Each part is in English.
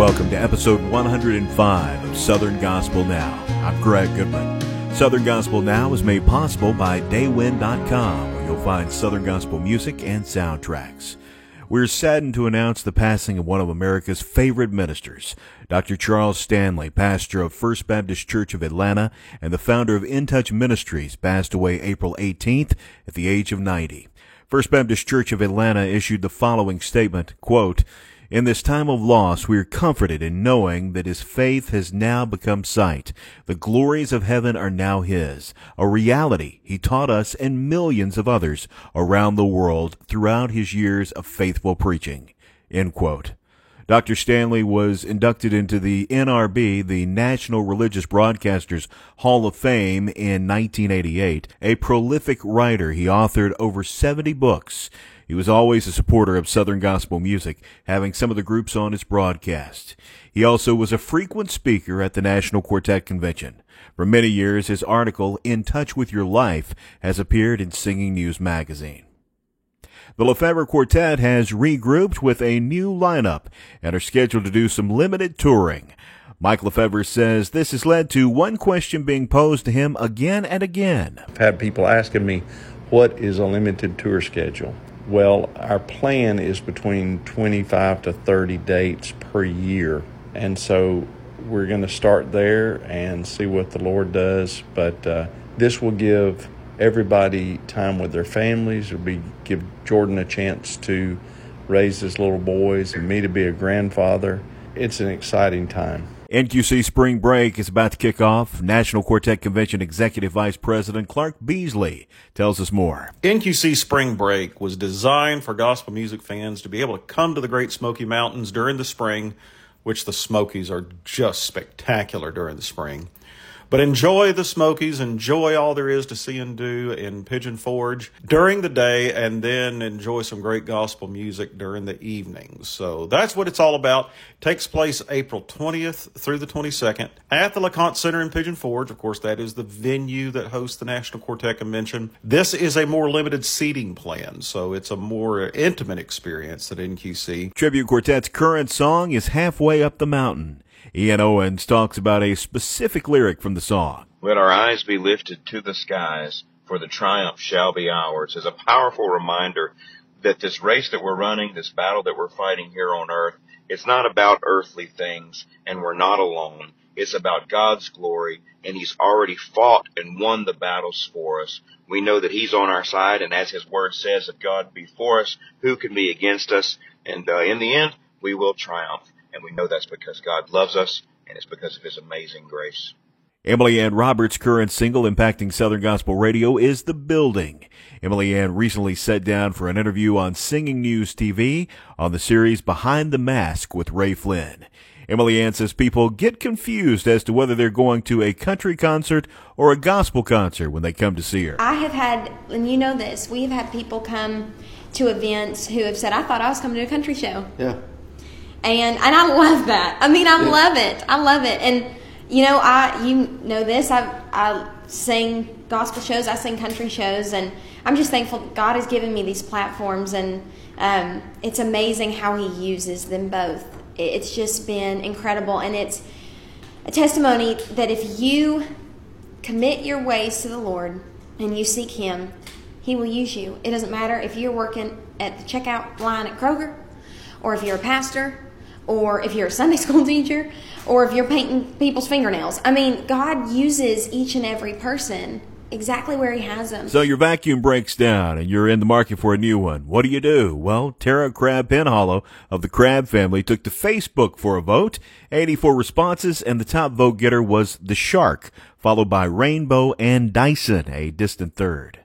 welcome to episode 105 of Southern Gospel Now. I'm Greg Goodman. Southern Gospel Now is made possible by Daywind.com, where you'll find Southern Gospel music and soundtracks. We're saddened to announce the passing of one of America's favorite ministers, Dr. Charles Stanley, pastor of First Baptist Church of Atlanta and the founder of In Touch Ministries, passed away April 18th at the age of 90. First Baptist Church of Atlanta issued the following statement, quote, in this time of loss, we are comforted in knowing that his faith has now become sight. The glories of heaven are now his, a reality he taught us and millions of others around the world throughout his years of faithful preaching. Dr. Stanley was inducted into the NRB, the National Religious Broadcasters Hall of Fame, in 1988. A prolific writer, he authored over 70 books. He was always a supporter of Southern gospel music, having some of the groups on his broadcast. He also was a frequent speaker at the National Quartet Convention. For many years, his article, In Touch with Your Life, has appeared in Singing News magazine. The Lefevre Quartet has regrouped with a new lineup and are scheduled to do some limited touring. Mike Lefevre says this has led to one question being posed to him again and again. I've had people asking me, what is a limited tour schedule? Well, our plan is between 25 to 30 dates per year. And so we're going to start there and see what the Lord does. But uh, this will give everybody time with their families. It'll be give Jordan a chance to raise his little boys and me to be a grandfather. It's an exciting time. NQC Spring Break is about to kick off. National Quartet Convention Executive Vice President Clark Beasley tells us more. NQC Spring Break was designed for gospel music fans to be able to come to the Great Smoky Mountains during the spring, which the Smokies are just spectacular during the spring. But enjoy the Smokies, enjoy all there is to see and do in Pigeon Forge during the day, and then enjoy some great gospel music during the evening. So that's what it's all about. It takes place April 20th through the 22nd at the LeConte Center in Pigeon Forge. Of course, that is the venue that hosts the National Quartet Convention. This is a more limited seating plan, so it's a more intimate experience at NQC. Tribute Quartet's current song is Halfway Up the Mountain. Ian Owens talks about a specific lyric from the song. Let our eyes be lifted to the skies, for the triumph shall be ours, is a powerful reminder that this race that we're running, this battle that we're fighting here on earth, it's not about earthly things, and we're not alone. It's about God's glory, and He's already fought and won the battles for us. We know that He's on our side, and as His Word says, if God be for us, who can be against us? And uh, in the end, we will triumph. And we know that's because God loves us and it's because of his amazing grace. Emily Ann Roberts' current single impacting Southern Gospel Radio is The Building. Emily Ann recently sat down for an interview on Singing News TV on the series Behind the Mask with Ray Flynn. Emily Ann says people get confused as to whether they're going to a country concert or a gospel concert when they come to see her. I have had, and you know this, we have had people come to events who have said, I thought I was coming to a country show. Yeah and and I love that. I mean, I yeah. love it. I love it. And you know, I you know this. I I sing gospel shows. I sing country shows, and I'm just thankful God has given me these platforms, and um, it's amazing how He uses them both. It's just been incredible, and it's a testimony that if you commit your ways to the Lord and you seek Him, He will use you. It doesn't matter if you're working at the checkout line at Kroger, or if you're a pastor, or if you're a Sunday school teacher, or if you're painting people's fingernails. I mean, God uses each and every person exactly where He has them. So your vacuum breaks down and you're in the market for a new one. What do you do? Well, Tara Crabb Penhollow of the Crabb family took to Facebook for a vote. 84 responses, and the top vote getter was the Shark, followed by Rainbow and Dyson, a distant third.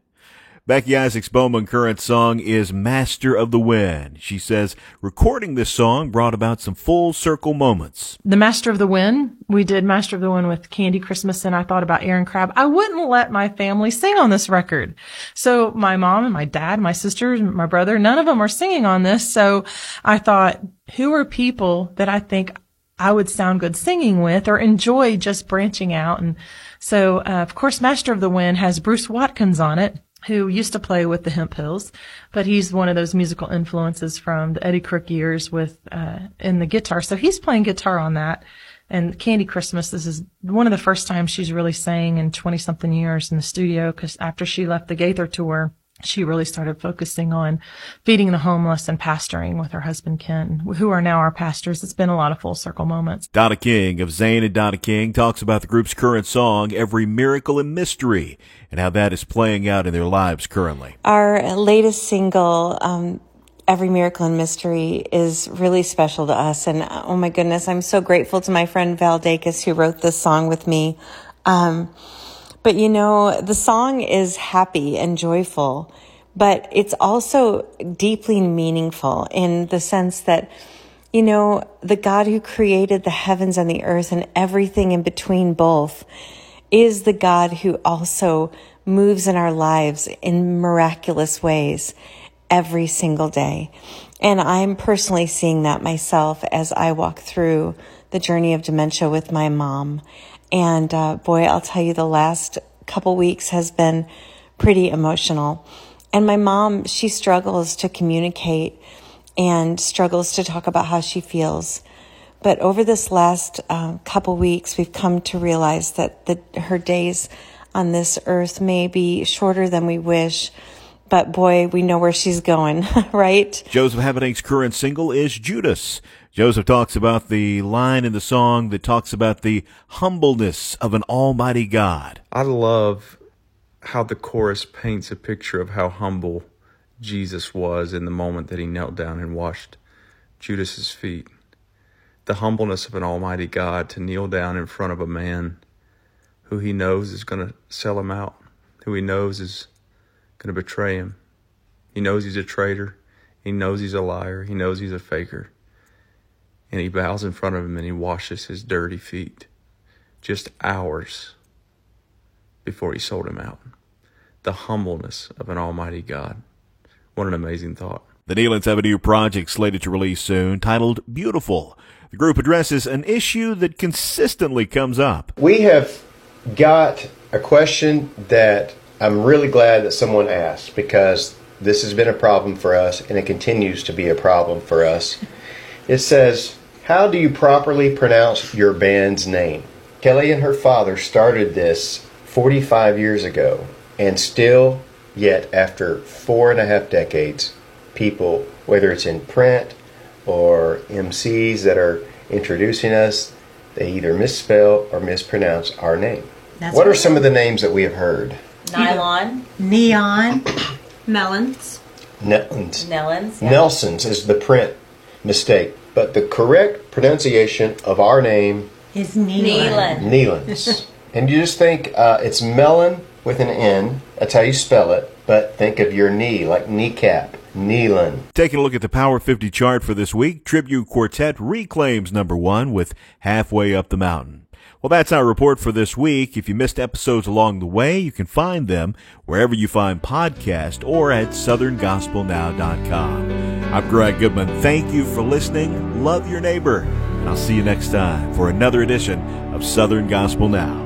Becky Isaacs Bowman current song is Master of the Wind. She says recording this song brought about some full circle moments. The Master of the Wind, we did Master of the Wind with Candy Christmas and I thought about Aaron Crabb. I wouldn't let my family sing on this record. So my mom and my dad, my sisters, my brother, none of them are singing on this. So I thought, who are people that I think I would sound good singing with or enjoy just branching out. And so, uh, of course, Master of the Wind has Bruce Watkins on it who used to play with the Hemphills, but he's one of those musical influences from the Eddie Crook years with uh, in the guitar. So he's playing guitar on that. And Candy Christmas, this is one of the first times she's really sang in 20 something years in the studio because after she left the Gaither tour, she really started focusing on feeding the homeless and pastoring with her husband Ken, who are now our pastors. It's been a lot of full circle moments. Donna King of Zane and Donna King talks about the group's current song, Every Miracle and Mystery, and how that is playing out in their lives currently. Our latest single, um, Every Miracle and Mystery is really special to us. And oh my goodness, I'm so grateful to my friend Val Dacus who wrote this song with me. Um, but you know, the song is happy and joyful, but it's also deeply meaningful in the sense that, you know, the God who created the heavens and the earth and everything in between both is the God who also moves in our lives in miraculous ways every single day. And I'm personally seeing that myself as I walk through the journey of dementia with my mom. And uh, boy, I'll tell you, the last couple weeks has been pretty emotional. And my mom, she struggles to communicate and struggles to talk about how she feels. But over this last uh, couple weeks, we've come to realize that the, her days on this earth may be shorter than we wish. But boy, we know where she's going, right? Joseph Habedank's current single is Judas. Joseph talks about the line in the song that talks about the humbleness of an almighty God. I love how the chorus paints a picture of how humble Jesus was in the moment that he knelt down and washed Judas's feet. The humbleness of an almighty God to kneel down in front of a man who he knows is going to sell him out, who he knows is going to betray him. He knows he's a traitor. He knows he's a liar. He knows he's a faker and he bows in front of him and he washes his dirty feet just hours before he sold him out. The humbleness of an almighty God. What an amazing thought. The Nealons have a new project slated to release soon titled Beautiful. The group addresses an issue that consistently comes up. We have got a question that I'm really glad that someone asked because this has been a problem for us and it continues to be a problem for us. It says, how do you properly pronounce your band's name? Kelly and her father started this 45 years ago, and still, yet after four and a half decades, people, whether it's in print or MCs that are introducing us, they either misspell or mispronounce our name. That's what are some of the names that we have heard? Nylon, neon, melons, Nellons. Nellons. Yeah. Nelsons is the print mistake. But the correct pronunciation of our name is Neelan. Neelan's. and you just think uh, it's melon with an N. That's how you spell it. But think of your knee, like kneecap. Neelan. Taking a look at the Power 50 chart for this week, Tribute Quartet reclaims number one with Halfway Up the Mountain. Well, that's our report for this week. If you missed episodes along the way, you can find them wherever you find podcasts or at southerngospelnow.com. I'm Greg Goodman. Thank you for listening. Love your neighbor. And I'll see you next time for another edition of Southern Gospel Now.